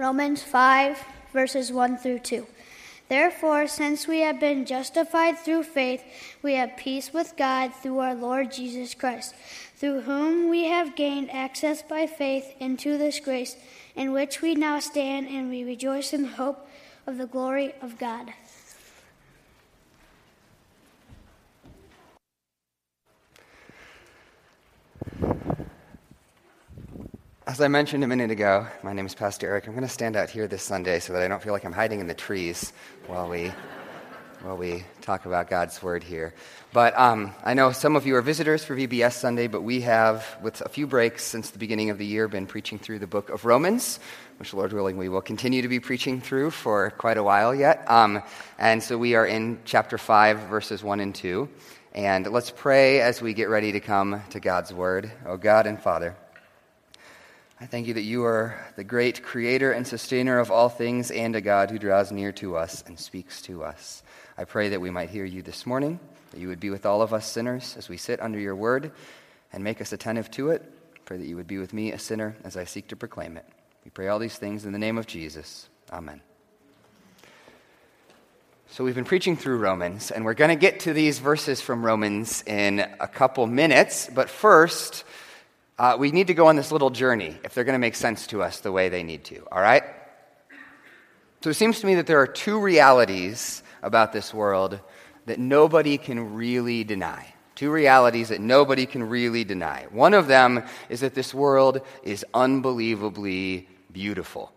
Romans 5, verses 1 through 2. Therefore, since we have been justified through faith, we have peace with God through our Lord Jesus Christ, through whom we have gained access by faith into this grace in which we now stand, and we rejoice in the hope of the glory of God. As I mentioned a minute ago, my name is Pastor Eric. I'm going to stand out here this Sunday so that I don't feel like I'm hiding in the trees while we, while we talk about God's Word here. But um, I know some of you are visitors for VBS Sunday, but we have, with a few breaks since the beginning of the year, been preaching through the book of Romans, which, Lord willing, we will continue to be preaching through for quite a while yet. Um, and so we are in chapter 5, verses 1 and 2. And let's pray as we get ready to come to God's Word. Oh God and Father. I thank you that you are the great creator and sustainer of all things and a God who draws near to us and speaks to us. I pray that we might hear you this morning, that you would be with all of us sinners as we sit under your word and make us attentive to it. Pray that you would be with me, a sinner, as I seek to proclaim it. We pray all these things in the name of Jesus. Amen. So, we've been preaching through Romans, and we're going to get to these verses from Romans in a couple minutes. But first, uh, we need to go on this little journey if they're going to make sense to us the way they need to, all right? So it seems to me that there are two realities about this world that nobody can really deny. Two realities that nobody can really deny. One of them is that this world is unbelievably beautiful.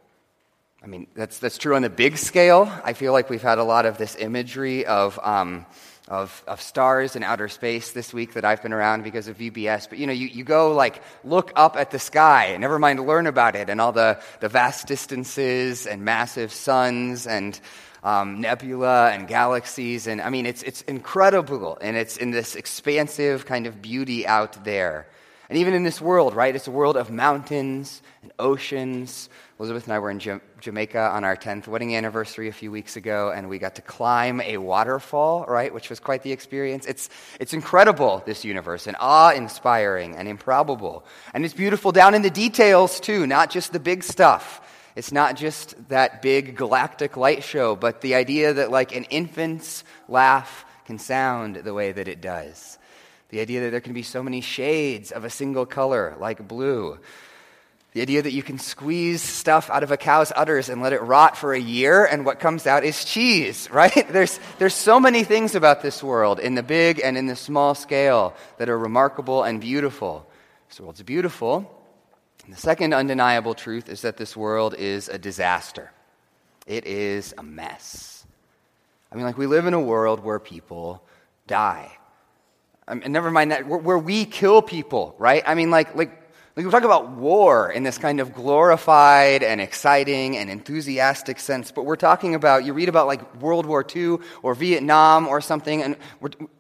I mean, that's, that's true on the big scale. I feel like we've had a lot of this imagery of. Um, of, of stars in outer space this week that I've been around because of VBS. But you know, you, you go like look up at the sky, never mind learn about it and all the, the vast distances and massive suns and um, nebula and galaxies. And I mean, it's, it's incredible and it's in this expansive kind of beauty out there. And even in this world, right? It's a world of mountains and oceans. Elizabeth and I were in Jamaica on our 10th wedding anniversary a few weeks ago, and we got to climb a waterfall, right? Which was quite the experience. It's, it's incredible, this universe, and awe inspiring and improbable. And it's beautiful down in the details, too, not just the big stuff. It's not just that big galactic light show, but the idea that, like, an infant's laugh can sound the way that it does the idea that there can be so many shades of a single color, like blue. The idea that you can squeeze stuff out of a cow's udders and let it rot for a year, and what comes out is cheese, right? There's, there's so many things about this world, in the big and in the small scale, that are remarkable and beautiful. This world's beautiful. And the second undeniable truth is that this world is a disaster, it is a mess. I mean, like, we live in a world where people die Um, I mean, never mind that, where, where, we kill people, right? I mean, like, like, like we talk about war in this kind of glorified and exciting and enthusiastic sense, but we're talking about, you read about like World War II or Vietnam or something, and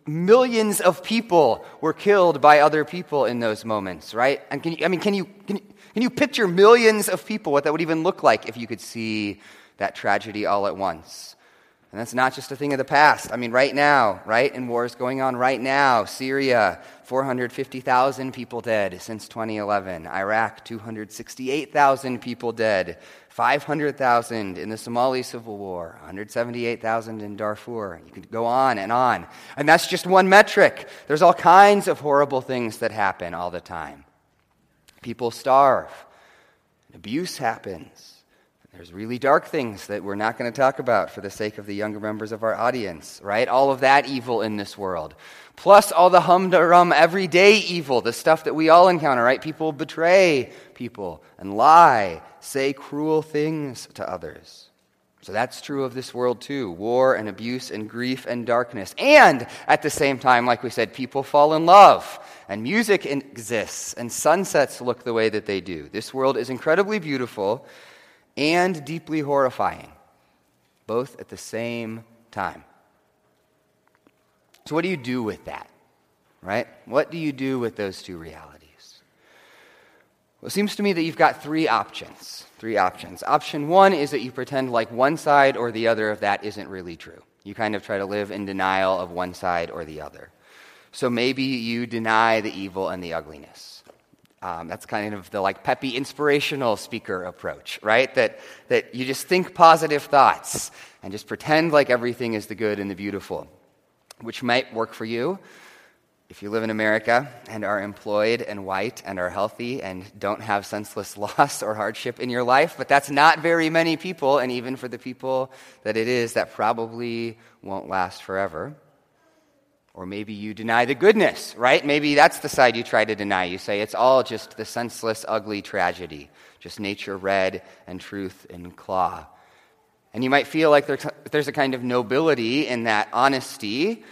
millions of people were killed by other people in those moments, right? And can you, I mean, can you, can you, can you picture millions of people, what that would even look like if you could see that tragedy all at once? And that's not just a thing of the past. I mean, right now, right? And wars going on right now. Syria, 450,000 people dead since 2011. Iraq, 268,000 people dead. 500,000 in the Somali civil war. 178,000 in Darfur. You could go on and on. And that's just one metric. There's all kinds of horrible things that happen all the time. People starve. Abuse happens. There's really dark things that we're not going to talk about for the sake of the younger members of our audience, right? All of that evil in this world. Plus all the humdrum everyday evil, the stuff that we all encounter, right? People betray people and lie, say cruel things to others. So that's true of this world too war and abuse and grief and darkness. And at the same time, like we said, people fall in love and music exists and sunsets look the way that they do. This world is incredibly beautiful and deeply horrifying, both at the same time. So, what do you do with that? Right? What do you do with those two realities? Well, it seems to me that you've got three options. Three options. Option one is that you pretend like one side or the other of that isn't really true. You kind of try to live in denial of one side or the other. So maybe you deny the evil and the ugliness. Um, that's kind of the like peppy inspirational speaker approach, right? That, that you just think positive thoughts and just pretend like everything is the good and the beautiful, which might work for you if you live in America and are employed and white and are healthy and don't have senseless loss or hardship in your life, but that's not very many people, and even for the people that it is, that probably won't last forever. Or maybe you deny the goodness, right? Maybe that's the side you try to deny. You say it's all just the senseless, ugly tragedy, just nature red and truth in claw. And you might feel like there's a kind of nobility in that honesty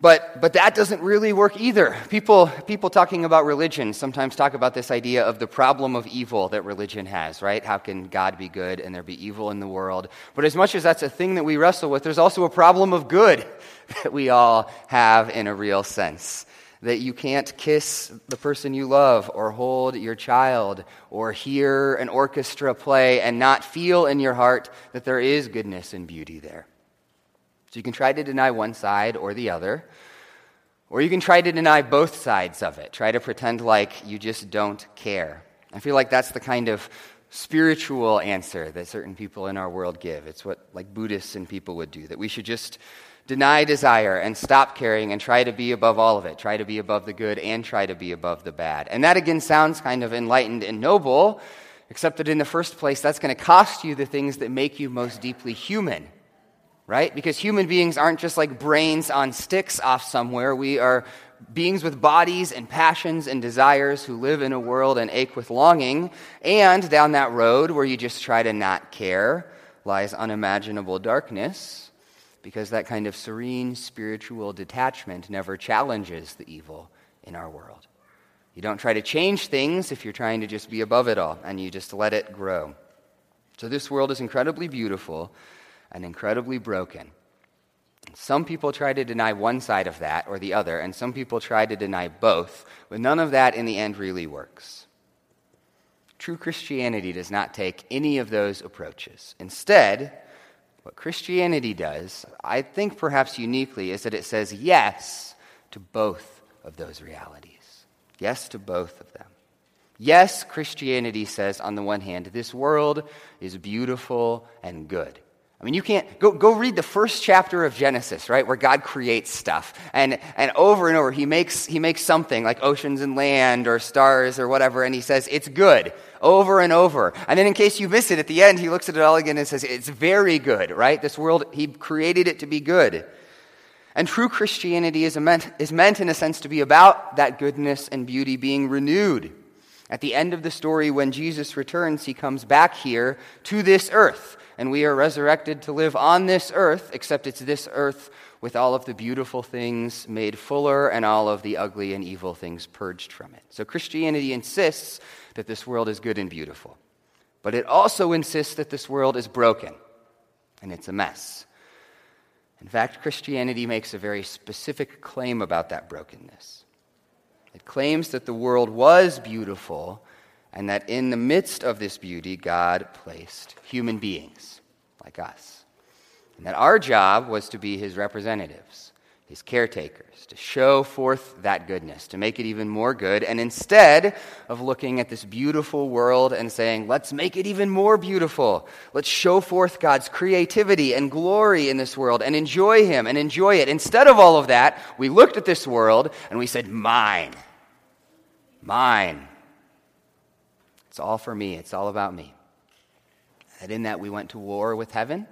but, but that doesn't really work either. People, people talking about religion sometimes talk about this idea of the problem of evil that religion has, right? How can God be good and there be evil in the world? But as much as that's a thing that we wrestle with, there's also a problem of good that we all have in a real sense. That you can't kiss the person you love, or hold your child, or hear an orchestra play and not feel in your heart that there is goodness and beauty there. So you can try to deny one side or the other, or you can try to deny both sides of it. Try to pretend like you just don't care. I feel like that's the kind of spiritual answer that certain people in our world give. It's what like Buddhists and people would do, that we should just deny desire and stop caring and try to be above all of it. Try to be above the good and try to be above the bad. And that again sounds kind of enlightened and noble, except that in the first place, that's going to cost you the things that make you most deeply human right? Because human beings aren't just like brains on sticks off somewhere. We are beings with bodies and passions and desires who live in a world and ache with longing. And down that road where you just try to not care lies unimaginable darkness, because that kind of serene spiritual detachment never challenges the evil in our world. You don't try to change things if you're trying to just be above it all, and you just let it grow. So, this world is incredibly beautiful and incredibly broken. Some people try to deny one side of that or the other, and some people try to deny both, but none of that in the end really works. True Christianity does not take any of those approaches. Instead, what Christianity does, I think perhaps uniquely, is that it says yes to both of those realities. Yes to both of them. Yes, Christianity says, on the one hand, this world is beautiful and good. I mean, you can't go, go read the first chapter of Genesis, right, where God creates stuff. And, and over and over, he makes, he makes something like oceans and land or stars or whatever, and he says, it's good, over and over. And then, in case you miss it, at the end, he looks at it all again and says, it's very good, right? This world, he created it to be good. And true Christianity is meant, is meant, in a sense, to be about that goodness and beauty being renewed. At the end of the story, when Jesus returns, he comes back here to this earth and we are resurrected to live on this earth, except it's this earth with all of the beautiful things made fuller and all of the ugly and evil things purged from it. So Christianity insists that this world is good and beautiful, but it also insists that this world is broken and it's a mess. In fact, Christianity makes a very specific claim about that brokenness. It claims that the world was beautiful and that in the midst of this beauty, God placed human beings like us. And that our job was to be his representatives, his caretakers, to show forth that goodness, to make it even more good. And instead of looking at this beautiful world and saying, let's make it even more beautiful, let's show forth God's creativity and glory in this world and enjoy him and enjoy it. Instead of all of that, we looked at this world and we said, mine. Mine. It's all for me, it's all about me. And in that, we went to war with heaven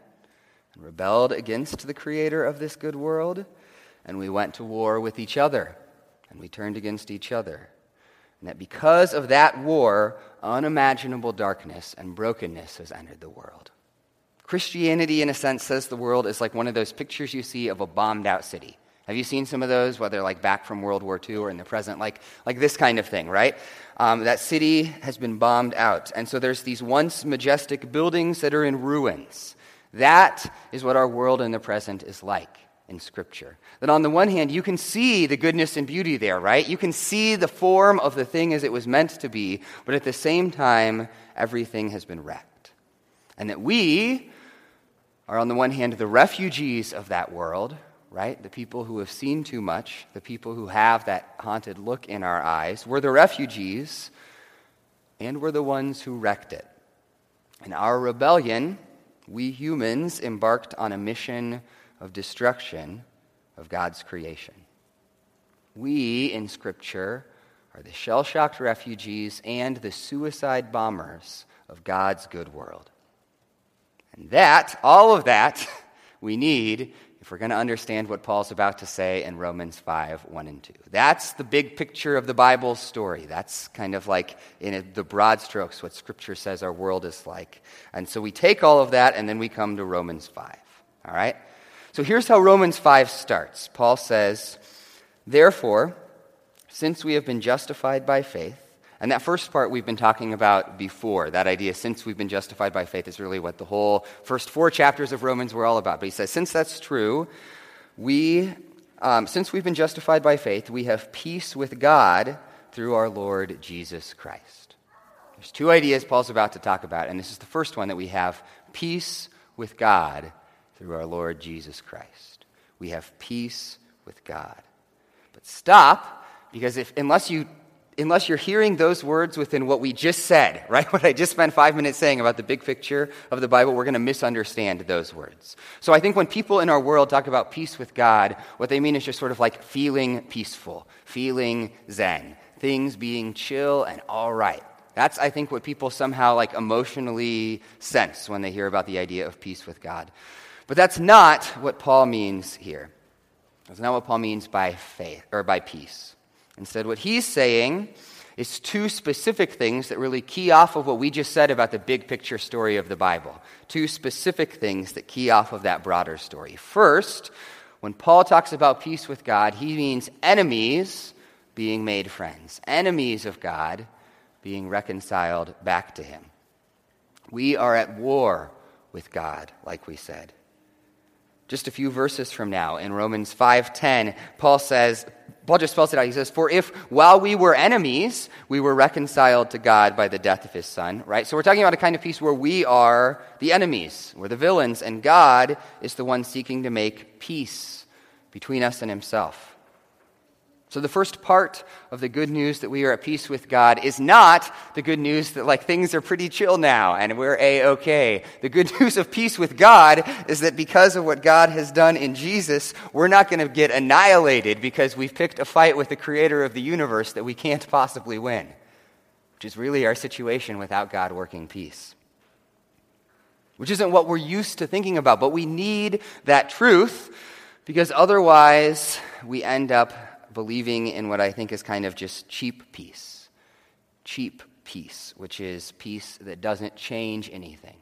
and rebelled against the creator of this good world, and we went to war with each other and we turned against each other. And that because of that war, unimaginable darkness and brokenness has entered the world. Christianity, in a sense, says the world is like one of those pictures you see of a bombed out city. Have you seen some of those, whether like back from World War II or in the present? Like, like this kind of thing, right? Um, that city has been bombed out. And so there's these once majestic buildings that are in ruins. That is what our world in the present is like in Scripture. That on the one hand, you can see the goodness and beauty there, right? You can see the form of the thing as it was meant to be, but at the same time, everything has been wrecked. And that we are, on the one hand, the refugees of that world right? The people who have seen too much, the people who have that haunted look in our eyes. We're the refugees, and we're the ones who wrecked it. In our rebellion, we humans embarked on a mission of destruction of God's creation. We, in Scripture, are the shell shocked refugees and the suicide bombers of God's good world. And that, all of that, we need if we're going to understand what Paul's about to say in Romans 5 1 and 2. That's the big picture of the Bible's story. That's kind of like, in the broad strokes, what Scripture says our world is like. And so we take all of that and then we come to Romans 5. All right? So here's how Romans 5 starts Paul says, Therefore, since we have been justified by faith, and that first part we've been talking about before. That idea, since we've been justified by faith, is really what the whole first four chapters of Romans were all about. But he says, since that's true, we, um, since we've been justified by faith, we have peace with God through our Lord Jesus Christ. There's two ideas Paul's about to talk about, and this is the first one that we have peace with God through our Lord Jesus Christ. We have peace with God. But stop, because if, unless you unless you're hearing those words within what we just said, right? What I just spent five minutes saying about the big picture of the Bible, we're going to misunderstand those words. So I think when people in our world talk about peace with God, what they mean is just sort of like feeling peaceful, feeling zen, things being chill and all right. That's, I think, what people somehow like emotionally sense when they hear about the idea of peace with God. But that's not what Paul means here. That's not what Paul means by faith or by peace. Instead, what he's saying is two specific things that really key off of what we just said about the big picture story of the Bible. Two specific things that key off of that broader story. First, when Paul talks about peace with God, he means enemies being made friends, enemies of God being reconciled back to him. We are at war with God, like we said. Just a few verses from now in Romans 5:10, Paul says, Paul just spells it out. He says, For if while we were enemies, we were reconciled to God by the death of his son, right? So we're talking about a kind of peace where we are the enemies, we're the villains, and God is the one seeking to make peace between us and himself. So, the first part of the good news that we are at peace with God is not the good news that, like, things are pretty chill now and we're A OK. The good news of peace with God is that because of what God has done in Jesus, we're not going to get annihilated because we've picked a fight with the creator of the universe that we can't possibly win, which is really our situation without God working peace. Which isn't what we're used to thinking about, but we need that truth because otherwise we end up believing in what I think is kind of just cheap peace. Cheap peace, which is peace that doesn't change anything.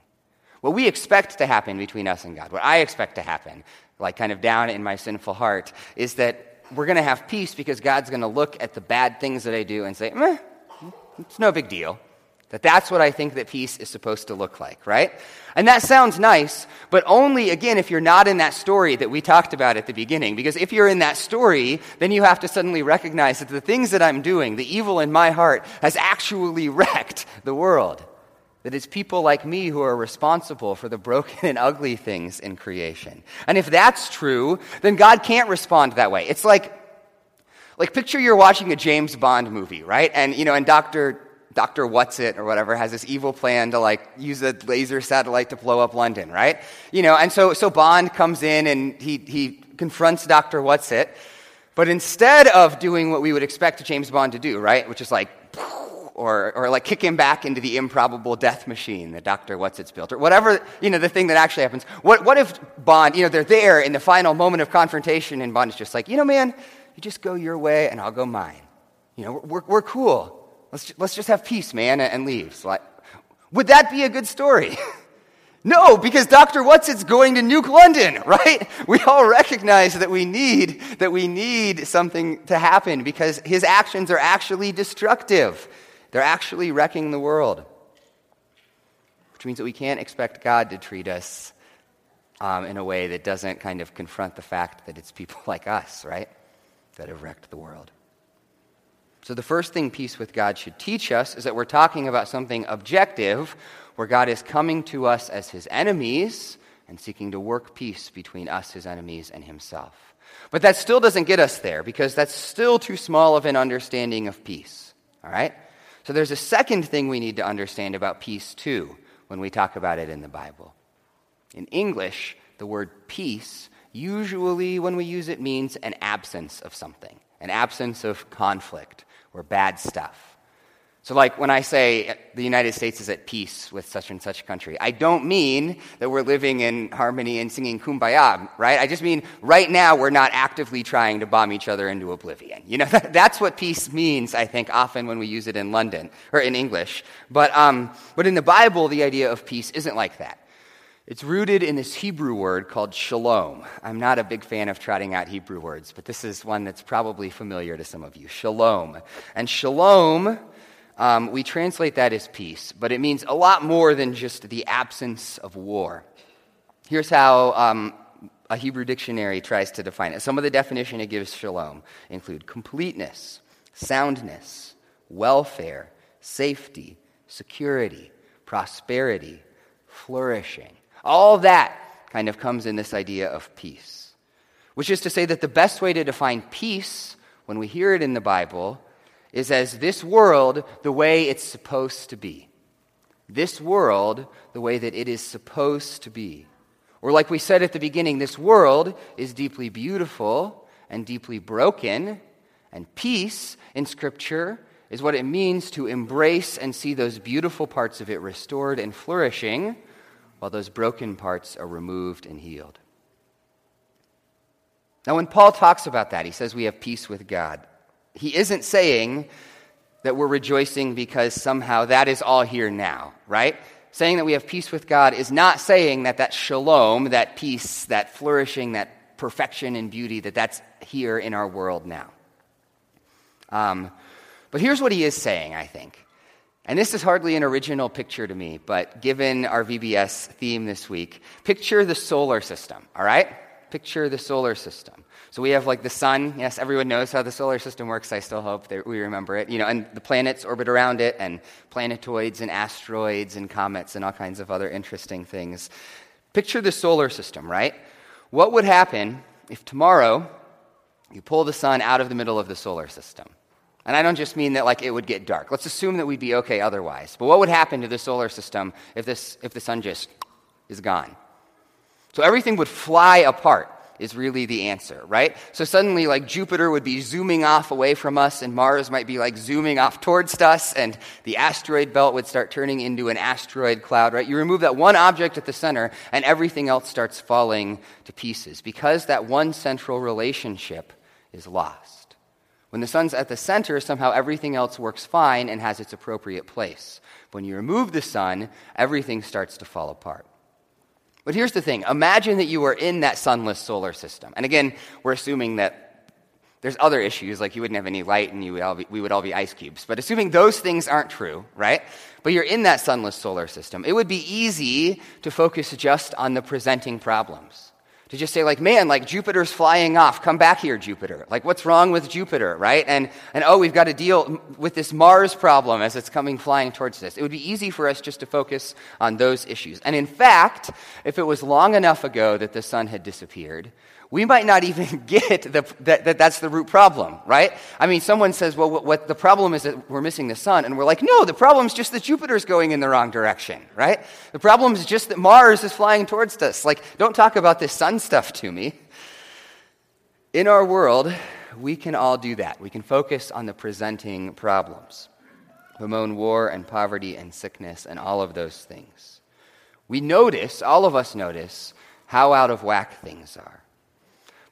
What we expect to happen between us and God, what I expect to happen, like kind of down in my sinful heart, is that we're going to have peace because God's going to look at the bad things that I do and say, Meh, it's no big deal. That that's what I think that peace is supposed to look like, right? And that sounds nice, but only, again, if you're not in that story that we talked about at the beginning. Because if you're in that story, then you have to suddenly recognize that the things that I'm doing, the evil in my heart, has actually wrecked the world. That it's people like me who are responsible for the broken and ugly things in creation. And if that's true, then God can't respond that way. It's like, like picture you're watching a James Bond movie, right? And, you know, and Dr. Dr. What's It or whatever has this evil plan to like use a laser satellite to blow up London, right? You know, and so, so Bond comes in and he, he confronts Dr. What's It. But instead of doing what we would expect James Bond to do, right, which is like, or, or like kick him back into the improbable death machine that Dr. What's It's built, or whatever, you know, the thing that actually happens. What, what if Bond, you know, they're there in the final moment of confrontation and Bond is just like, you know, man, you just go your way and I'll go mine. You know, we're, we're cool. Let's, let's just have peace, man, and leave. would that be a good story? no, because Dr. What's it's going to nuke London, right? We all recognize that we need that we need something to happen because his actions are actually destructive. They're actually wrecking the world. Which means that we can't expect God to treat us um, in a way that doesn't kind of confront the fact that it's people like us, right, that have wrecked the world. So, the first thing peace with God should teach us is that we're talking about something objective, where God is coming to us as his enemies and seeking to work peace between us, his enemies, and himself. But that still doesn't get us there because that's still too small of an understanding of peace. All right? So there's a second thing we need to understand about peace, too, when we talk about it in the Bible. In English, the word peace, usually when we use it, means an absence of something, an absence of conflict or bad stuff. So, like when I say the United States is at peace with such and such country, I don't mean that we're living in harmony and singing kumbaya, right? I just mean right now we're not actively trying to bomb each other into oblivion. You know, that's what peace means, I think, often when we use it in London or in English. But, um, but in the Bible, the idea of peace isn't like that. It's rooted in this Hebrew word called shalom. I'm not a big fan of trotting out Hebrew words, but this is one that's probably familiar to some of you shalom. And shalom um, we translate that as peace, but it means a lot more than just the absence of war. Here's how um, a Hebrew dictionary tries to define it. Some of the definition it gives shalom include completeness, soundness, welfare, safety, security, prosperity, flourishing. All that kind of comes in this idea of peace, which is to say that the best way to define peace when we hear it in the Bible is as this world the way it's supposed to be. This world the way that it is supposed to be. Or, like we said at the beginning, this world is deeply beautiful and deeply broken, and peace in Scripture is what it means to embrace and see those beautiful parts of it restored and flourishing, while those broken parts are removed and healed. Now, when Paul talks about that, he says we have peace with God he isn't saying that we're rejoicing because somehow that is all here now, right? Saying that we have peace with God is not saying that that shalom, that peace, that flourishing, that perfection and beauty, that that's here in our world now. Um, but here's what he is saying, I think. And this is hardly an original picture to me, but given our VBS theme this week, picture the solar system, all right? Picture the solar system. So we have like the sun. Yes, everyone knows how the solar system works. I still hope that we remember it. You know, and the planets orbit around it, and planetoids and asteroids and comets and all kinds of other interesting things. Picture the solar system, right? What would happen if tomorrow you pull the sun out of the middle of the solar system? And I don't just mean that like it would get dark. Let's assume that we'd be okay otherwise. But what would happen to the solar system if this if the sun just is gone? So everything would fly apart is really the answer, right? So suddenly, like Jupiter would be zooming off away from us, and Mars might be like zooming off towards us, and the asteroid belt would start turning into an asteroid cloud, right? You remove that one object at the center, and everything else starts falling to pieces because that one central relationship is lost. When the sun's at the center, somehow everything else works fine and has its appropriate place. When you remove the sun, everything starts to fall apart. But here's the thing imagine that you were in that sunless solar system. And again, we're assuming that there's other issues, like you wouldn't have any light and you would all be, we would all be ice cubes. But assuming those things aren't true, right? But you're in that sunless solar system, it would be easy to focus just on the presenting problems to just say like man like jupiter's flying off. Come back here jupiter. Like what's wrong with jupiter right? And and oh we've got to deal with this mars problem as it's coming flying towards us. It would be easy for us just to focus on those issues. And in fact if it was long enough ago that the sun had disappeared we might not even get the, that, that, that's the root problem, right? I mean, someone says, well, what, what, the problem is that we're missing the sun. And we're like, no, the problem is just that Jupiter's going in the wrong direction, right? The problem is just that Mars is flying towards us. Like, don't talk about this sun stuff to me. In our world, we can all do that. We can focus on the presenting problems bemoan war and poverty and sickness and all of those things. We notice, all of us notice, how out of whack things are.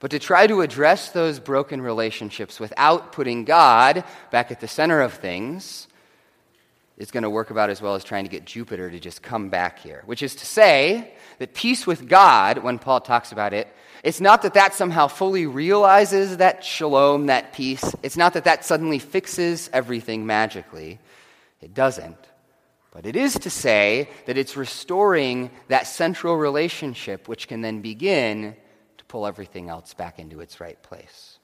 But to try to address those broken relationships without putting God back at the center of things is going to work about as well as trying to get Jupiter to just come back here. Which is to say that peace with God, when Paul talks about it, it's not that that somehow fully realizes that shalom, that peace. It's not that that suddenly fixes everything magically. It doesn't. But it is to say that it's restoring that central relationship, which can then begin pull everything else back into its right place.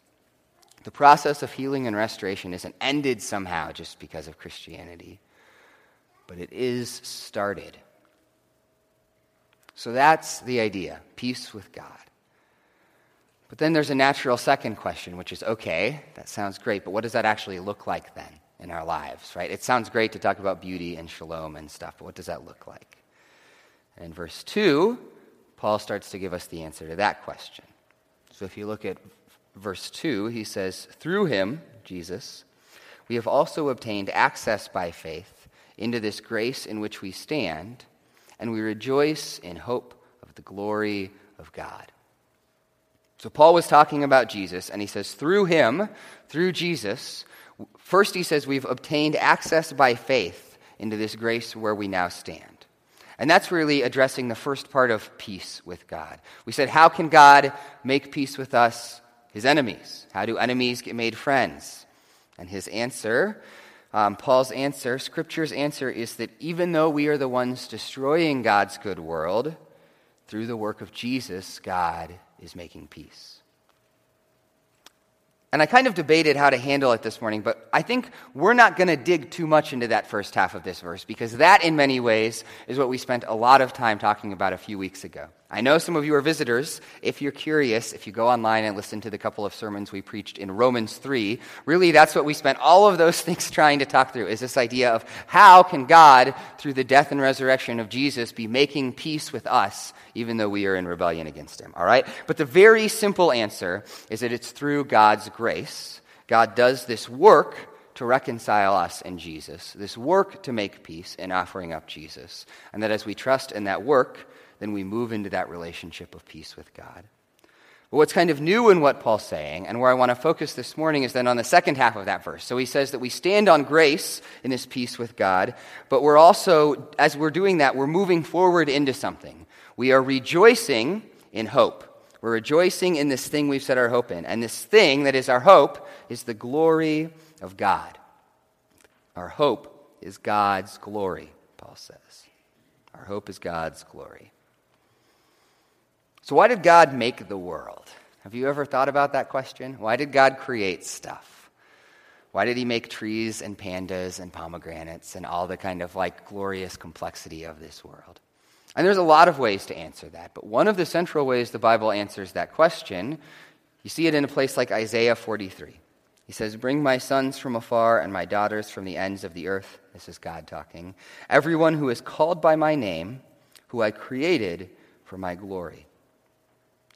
The process of healing and restoration isn't ended somehow just because of Christianity, but it is started. So that's the idea peace with God. But then there's a natural second question, which is okay, that sounds great, but what does that actually look like then in our lives, right? It sounds great to talk about beauty and shalom and stuff, but what does that look like? And in verse 2, Paul starts to give us the answer to that question. So if you look at verse 2, he says, Through him, Jesus, we have also obtained access by faith into this grace in which we stand, and we rejoice in hope of the glory of God. So Paul was talking about Jesus, and he says, through him, through Jesus, first he says, we've obtained access by faith into this grace where we now stand. And that's really addressing the first part of peace with God. We said, how can God make peace with us, his enemies? How do enemies get made friends? And his answer, um, Paul's answer, Scripture's answer, is that even though we are the ones destroying God's good world, through the work of Jesus, God is making peace. And I kind of debated how to handle it this morning, but I think we're not going to dig too much into that first half of this verse because that, in many ways, is what we spent a lot of time talking about a few weeks ago. I know some of you are visitors. If you're curious, if you go online and listen to the couple of sermons we preached in Romans 3, really that's what we spent all of those things trying to talk through is this idea of how can God, through the death and resurrection of Jesus, be making peace with us even though we are in rebellion against him. All right? But the very simple answer is that it's through God's grace. God does this work to reconcile us in Jesus, this work to make peace in offering up Jesus. And that as we trust in that work, then we move into that relationship of peace with God. But what's kind of new in what Paul's saying, and where I want to focus this morning, is then on the second half of that verse. So he says that we stand on grace in this peace with God, but we're also, as we're doing that, we're moving forward into something. We are rejoicing in hope. We're rejoicing in this thing we've set our hope in. And this thing that is our hope is the glory of God. Our hope is God's glory, Paul says. Our hope is God's glory. So, why did God make the world? Have you ever thought about that question? Why did God create stuff? Why did he make trees and pandas and pomegranates and all the kind of like glorious complexity of this world? And there's a lot of ways to answer that, but one of the central ways the Bible answers that question, you see it in a place like Isaiah 43. He says, Bring my sons from afar and my daughters from the ends of the earth. This is God talking. Everyone who is called by my name, who I created for my glory.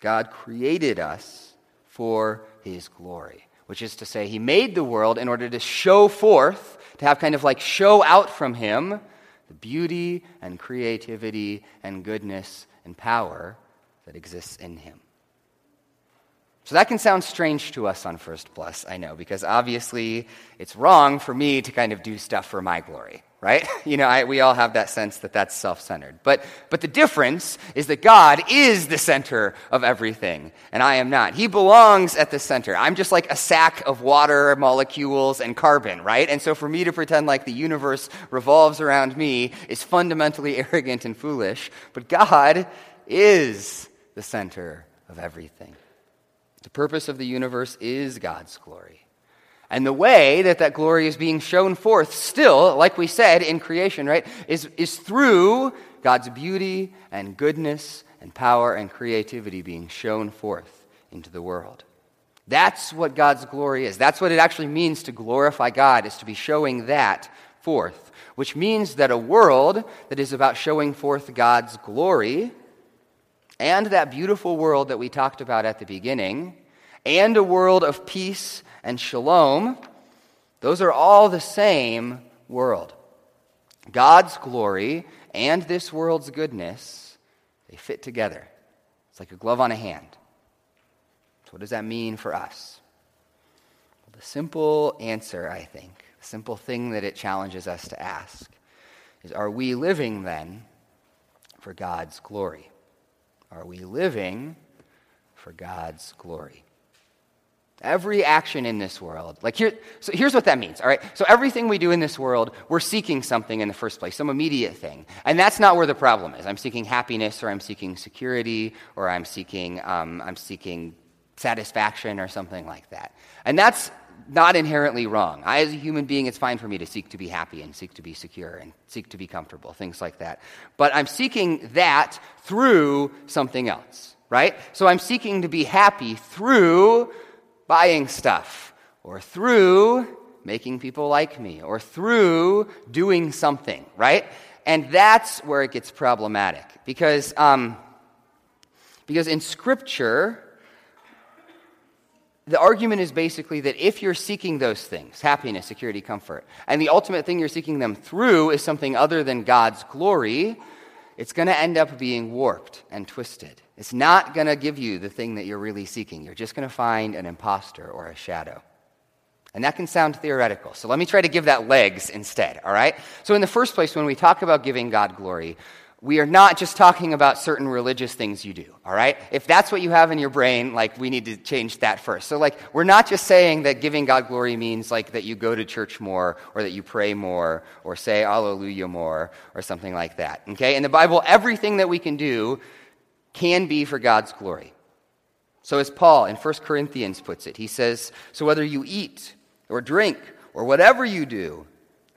God created us for his glory, which is to say, he made the world in order to show forth, to have kind of like show out from him the beauty and creativity and goodness and power that exists in him. So that can sound strange to us on first plus, I know, because obviously it's wrong for me to kind of do stuff for my glory, right? You know, I, we all have that sense that that's self centered. But, but the difference is that God is the center of everything, and I am not. He belongs at the center. I'm just like a sack of water molecules and carbon, right? And so for me to pretend like the universe revolves around me is fundamentally arrogant and foolish. But God is the center of everything. The purpose of the universe is God's glory. And the way that that glory is being shown forth, still, like we said in creation, right, is, is through God's beauty and goodness and power and creativity being shown forth into the world. That's what God's glory is. That's what it actually means to glorify God, is to be showing that forth, which means that a world that is about showing forth God's glory and that beautiful world that we talked about at the beginning, and a world of peace and shalom, those are all the same world. God's glory and this world's goodness, they fit together. It's like a glove on a hand. So, what does that mean for us? Well, the simple answer, I think, the simple thing that it challenges us to ask is Are we living then for God's glory? Are we living for God's glory? Every action in this world, like here, so here's what that means, all right? So everything we do in this world, we're seeking something in the first place, some immediate thing. And that's not where the problem is. I'm seeking happiness, or I'm seeking security, or I'm seeking, um, I'm seeking satisfaction, or something like that. And that's not inherently wrong. I, as a human being, it's fine for me to seek to be happy and seek to be secure and seek to be comfortable, things like that. But I'm seeking that through something else right? So I'm seeking to be happy through buying stuff or through making people like me or through doing something, right? And that's where it gets problematic because, um, because in Scripture, the argument is basically that if you're seeking those things happiness, security, comfort and the ultimate thing you're seeking them through is something other than God's glory, it's going to end up being warped and twisted. It's not going to give you the thing that you're really seeking. You're just going to find an impostor or a shadow. And that can sound theoretical. So let me try to give that legs instead, all right? So, in the first place, when we talk about giving God glory, we are not just talking about certain religious things you do, all right? If that's what you have in your brain, like, we need to change that first. So, like, we're not just saying that giving God glory means, like, that you go to church more, or that you pray more, or say Alleluia more, or something like that, okay? In the Bible, everything that we can do can be for God's glory. So, as Paul in 1 Corinthians puts it, he says, So whether you eat, or drink, or whatever you do,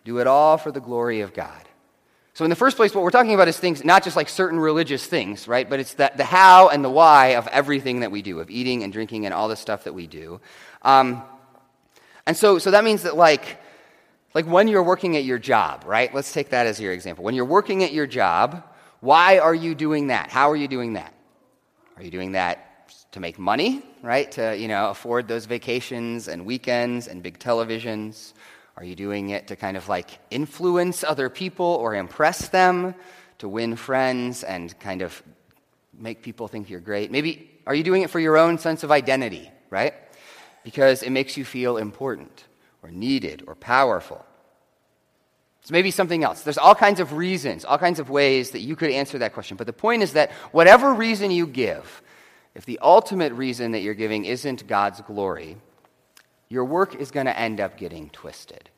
do it all for the glory of God. So, in the first place, what we're talking about is things, not just like certain religious things, right? But it's the, the how and the why of everything that we do, of eating and drinking and all the stuff that we do. Um, and so, so that means that, like, like when you're working at your job, right? Let's take that as your example. When you're working at your job, why are you doing that? How are you doing that? Are you doing that to make money, right? To, you know, afford those vacations and weekends and big televisions? Are you doing it to kind of like influence other people or impress them, to win friends and kind of make people think you're great? Maybe are you doing it for your own sense of identity, right? Because it makes you feel important or needed or powerful. So maybe something else. There's all kinds of reasons, all kinds of ways that you could answer that question. But the point is that whatever reason you give, if the ultimate reason that you're giving isn't God's glory, your work is going to end up getting twisted.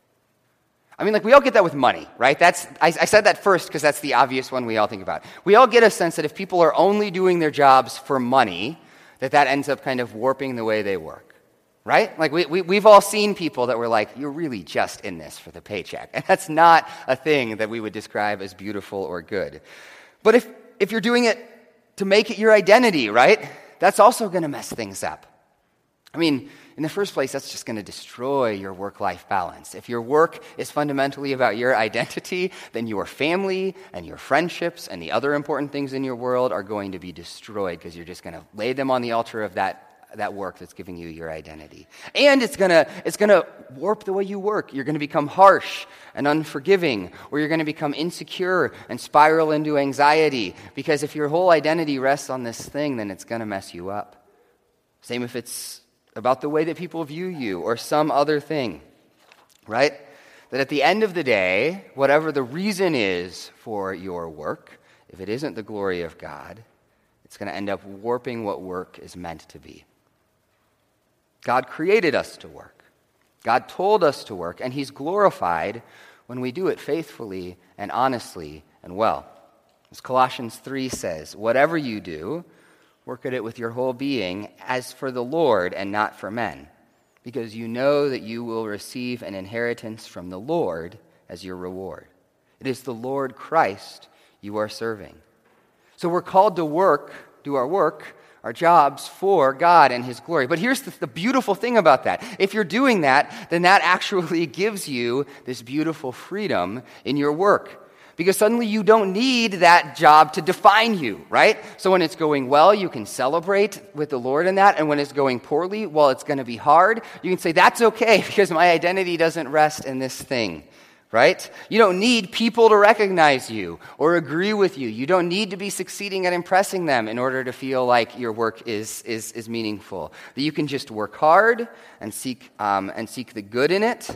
I mean, like, we all get that with money, right? That's, I, I said that first because that's the obvious one we all think about. We all get a sense that if people are only doing their jobs for money, that that ends up kind of warping the way they work, right? Like, we, we, we've all seen people that were like, you're really just in this for the paycheck. And that's not a thing that we would describe as beautiful or good. But if, if you're doing it to make it your identity, right? That's also going to mess things up. I mean, in the first place, that's just going to destroy your work life balance. If your work is fundamentally about your identity, then your family and your friendships and the other important things in your world are going to be destroyed because you're just going to lay them on the altar of that that work that's giving you your identity. And it's gonna, it's gonna warp the way you work. You're gonna become harsh and unforgiving, or you're gonna become insecure and spiral into anxiety. Because if your whole identity rests on this thing, then it's gonna mess you up. Same if it's about the way that people view you or some other thing, right? That at the end of the day, whatever the reason is for your work, if it isn't the glory of God, it's going to end up warping what work is meant to be. God created us to work. God told us to work, and He's glorified when we do it faithfully and honestly and well. As Colossians 3 says, whatever you do, Work at it with your whole being as for the Lord and not for men, because you know that you will receive an inheritance from the Lord as your reward. It is the Lord Christ you are serving. So we're called to work, do our work, our jobs for God and His glory. But here's the, the, beautiful thing about that. If you're doing that, then that actually gives you this beautiful freedom in your work because suddenly you don't need that job to define you, right? So when it's going well, you can celebrate with the Lord in that. And when it's going poorly, well, it's going to be hard, you can say, that's okay because my identity doesn't rest in this thing, right? You don't need people to recognize you or agree with you. You don't need to be succeeding at impressing them in order to feel like your work is, is, is meaningful. That you can just work hard and seek, um, and seek the good in it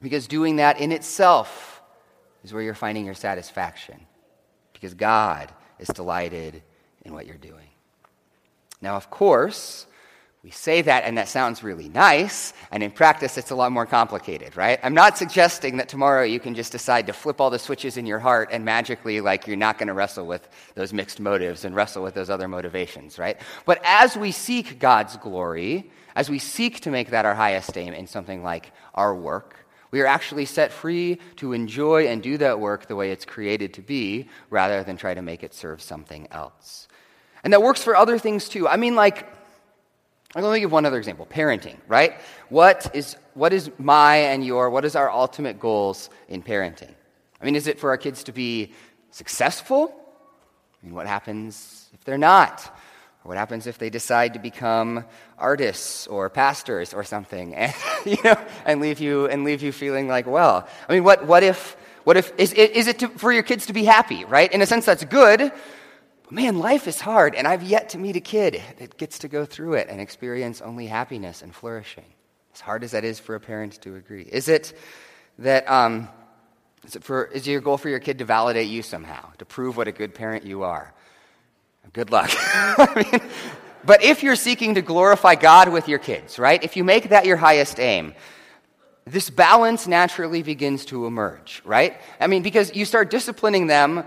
because doing that in itself is where you're finding your satisfaction because God is delighted in what you're doing. Now, of course, we say that and that sounds really nice, and in practice, it's a lot more complicated, right? I'm not suggesting that tomorrow you can just decide to flip all the switches in your heart and magically, like, you're not going to wrestle with those mixed motives and wrestle with those other motivations, right? But as we seek God's glory, as we seek to make that our highest aim in something like our work, we are actually set free to enjoy and do that work the way it's created to be rather than try to make it serve something else. And that works for other things too. I mean, like, let me give one other example parenting, right? What is, what is my and your, what is our ultimate goals in parenting? I mean, is it for our kids to be successful? I mean, what happens if they're not? What happens if they decide to become artists or pastors or something and, you know, and leave you, and leave you feeling like, well, I mean, what, what if, what if, is, is it to, for your kids to be happy, right? In a sense, that's good. But man, life is hard, and I've yet to meet a kid that gets to go through it and experience only happiness and flourishing. As hard as that is for a parent to agree. Is it that, um, is, it for, is your goal for your kid to validate you somehow, to prove what a good parent you are? Good luck. I mean, but if you're seeking to glorify God with your kids, right? If you make that your highest aim, this balance naturally begins to emerge, right? I mean, because you start disciplining them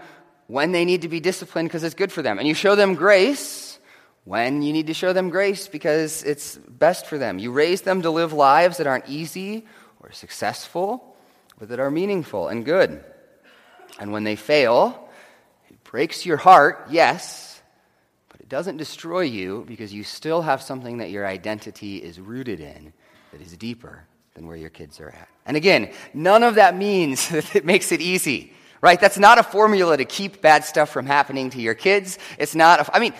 when they need to be disciplined because it's good for them. And you show them grace when you need to show them grace because it's best for them. You raise them to live lives that aren't easy or successful, but that are meaningful and good. And when they fail, it breaks your heart, yes, it doesn't destroy you because you still have something that your identity is rooted in that is deeper than where your kids are at. And again, none of that means that it makes it easy, right? That's not a formula to keep bad stuff from happening to your kids. It's not, a, I mean,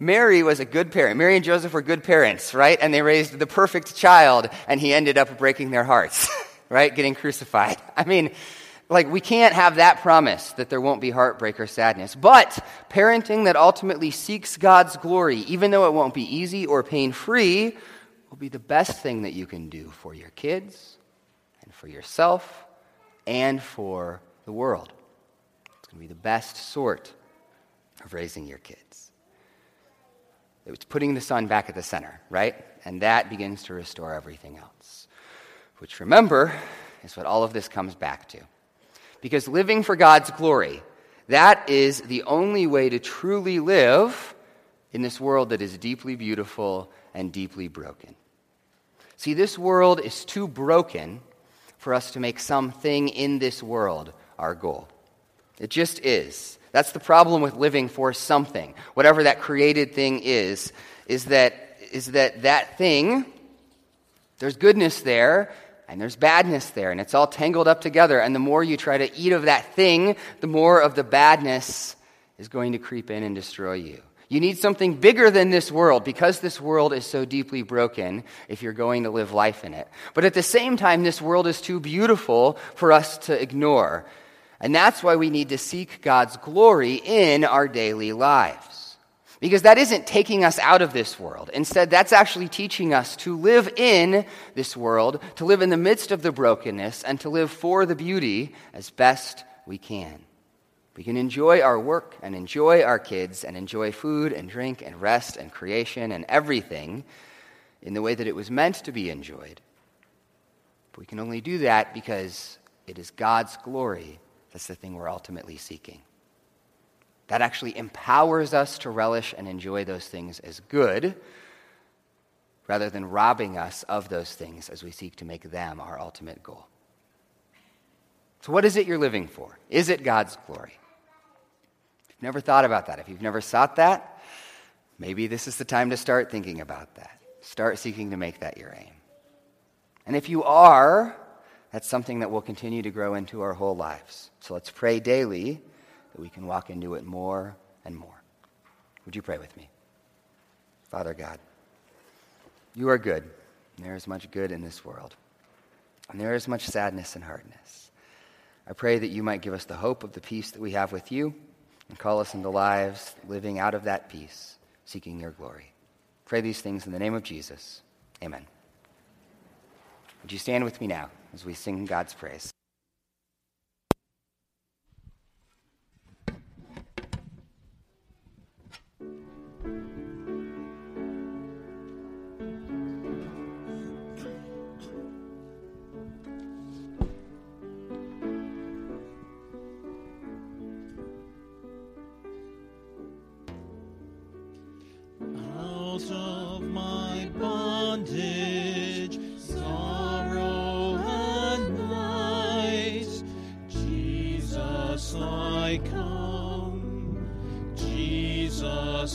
Mary was a good parent. Mary and Joseph were good parents, right? And they raised the perfect child, and he ended up breaking their hearts, right? Getting crucified. I mean, like, we can't have that promise that there won't be heartbreak or sadness. But parenting that ultimately seeks God's glory, even though it won't be easy or pain free, will be the best thing that you can do for your kids and for yourself and for the world. It's going to be the best sort of raising your kids. It's putting the son back at the center, right? And that begins to restore everything else. Which, remember, is what all of this comes back to. Because living for God's glory, that is the only way to truly live in this world that is deeply beautiful and deeply broken. See, this world is too broken for us to make something in this world our goal. It just is. That's the problem with living for something. Whatever that created thing is, is that, is that that thing, there's goodness there, and there's badness there, and it's all tangled up together. And the more you try to eat of that thing, the more of the badness is going to creep in and destroy you. You need something bigger than this world because this world is so deeply broken if you're going to live life in it. But at the same time, this world is too beautiful for us to ignore. And that's why we need to seek God's glory in our daily lives. Because that isn't taking us out of this world. Instead, that's actually teaching us to live in this world, to live in the midst of the brokenness, and to live for the beauty as best we can. We can enjoy our work and enjoy our kids and enjoy food and drink and rest and creation and everything in the way that it was meant to be enjoyed. But we can only do that because it is God's glory that's the thing we're ultimately seeking. That actually empowers us to relish and enjoy those things as good rather than robbing us of those things as we seek to make them our ultimate goal. So, what is it you're living for? Is it God's glory? You've never thought about that, if you've never sought that, maybe this is the time to start thinking about that. Start seeking to make that your aim. And if you are, that's something that will continue to grow into our whole lives. So let's pray daily that we can walk into it more and more. Would you pray with me? Father God, you are good. There is much good in this world. And there is much sadness and hardness. I pray that you might give us the hope of the peace that we have with you and call us into lives living out of that peace, seeking your glory. Pray these things in the name of Jesus. Amen. Would you stand with me now as we sing God's praise?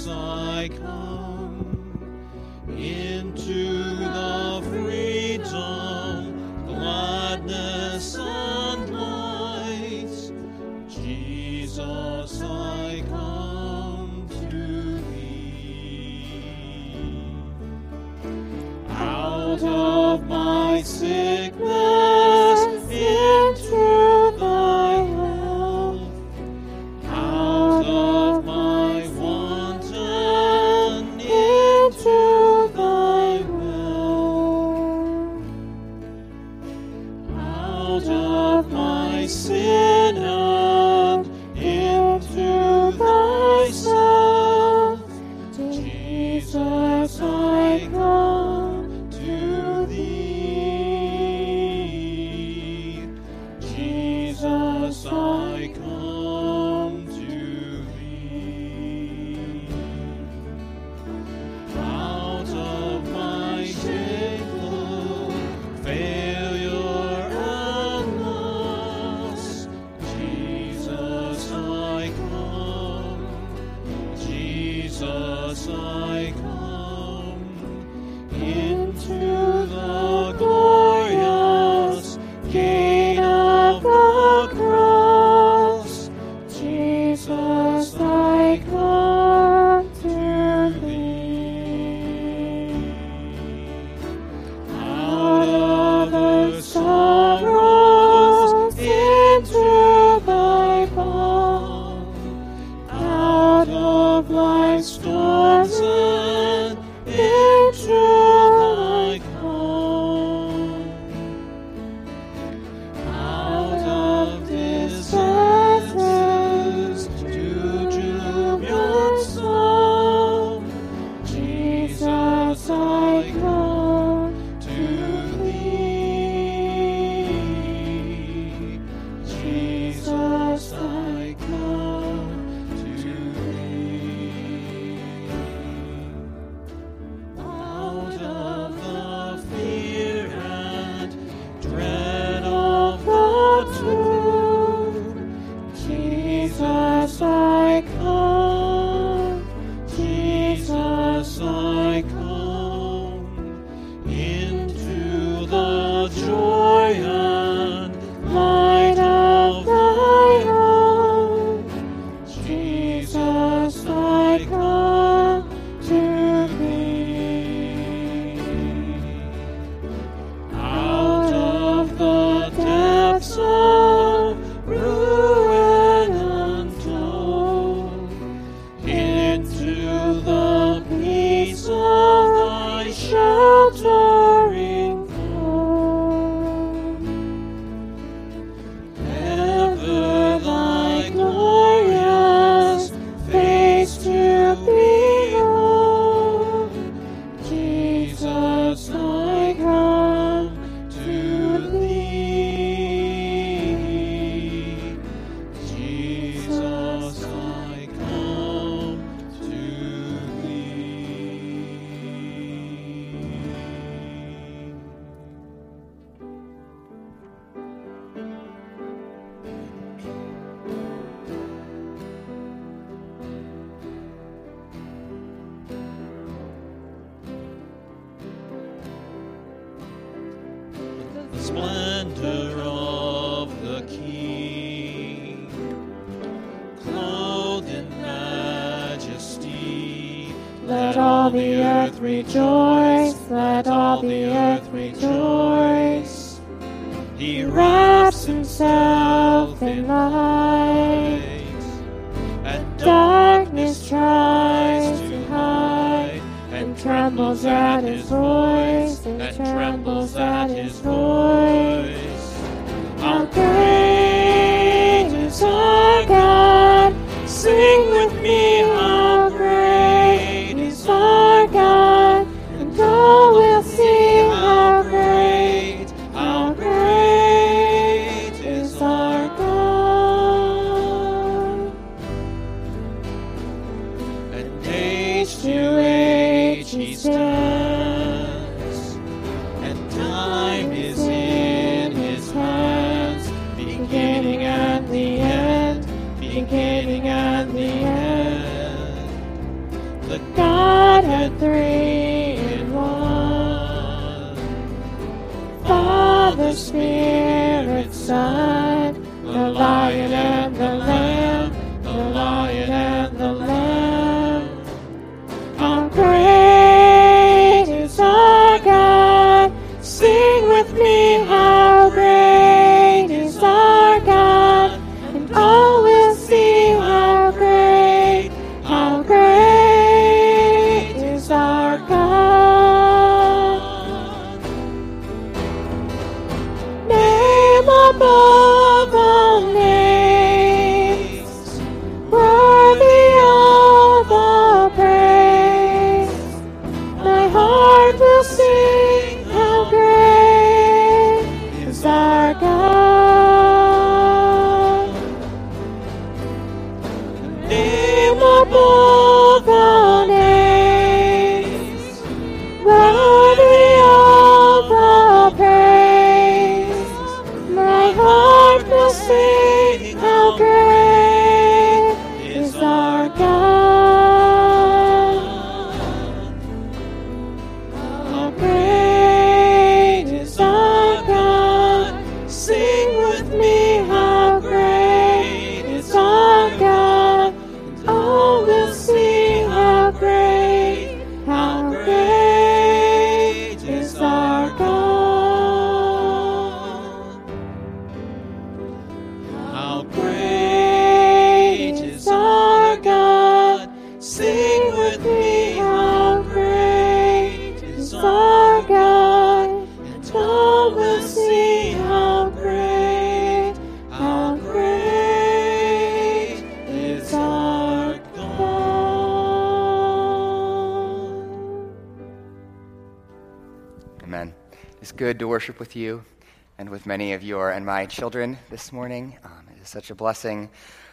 Jesus, my earth age to age he stands, and time is in his hands, beginning and the end, beginning and the end. The Godhead three in one, Father, Spirit, Son. With you and with many of your and my children this morning. Um, it is such a blessing.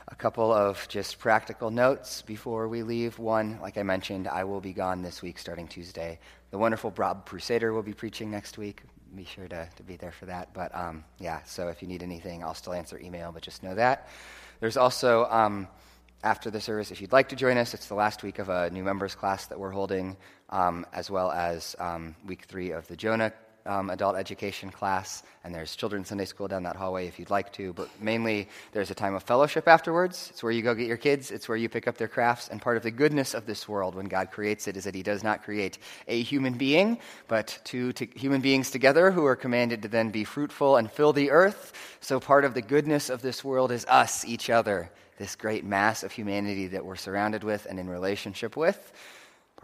A couple of just practical notes before we leave. One, like I mentioned, I will be gone this week starting Tuesday. The wonderful Rob Crusader will be preaching next week. Be sure to, to be there for that. But um, yeah, so if you need anything, I'll still answer email, but just know that. There's also, um, after the service, if you'd like to join us, it's the last week of a new members class that we're holding, um, as well as um, week three of the Jonah um, adult education class. And there's children's Sunday school down that hallway if you'd like to. But mainly, there's a time of fellowship afterwards. It's where you go get your kids, it's where you pick up their crafts. And part of the goodness of this world when God creates it is that He does not create a human being, but two to human beings together who are commanded to then be fruitful and fill the earth. So part of the goodness of this world is us, each other, this great mass of humanity that we're surrounded with and in relationship with.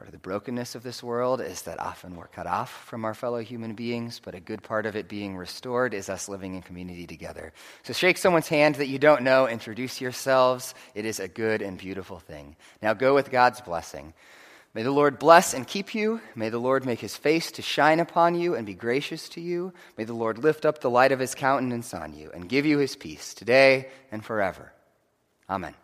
Part of the brokenness of this world is that often we're cut off from our fellow human beings, but a good part of it being restored is us living in community together. So shake someone's hand that you don't know, introduce yourselves. It is a good and beautiful thing. Now go with God's blessing. May the Lord bless and keep you. May the Lord make his face to shine upon you and be gracious to you. May the Lord lift up the light of his countenance on you and give you his peace today and forever. Amen.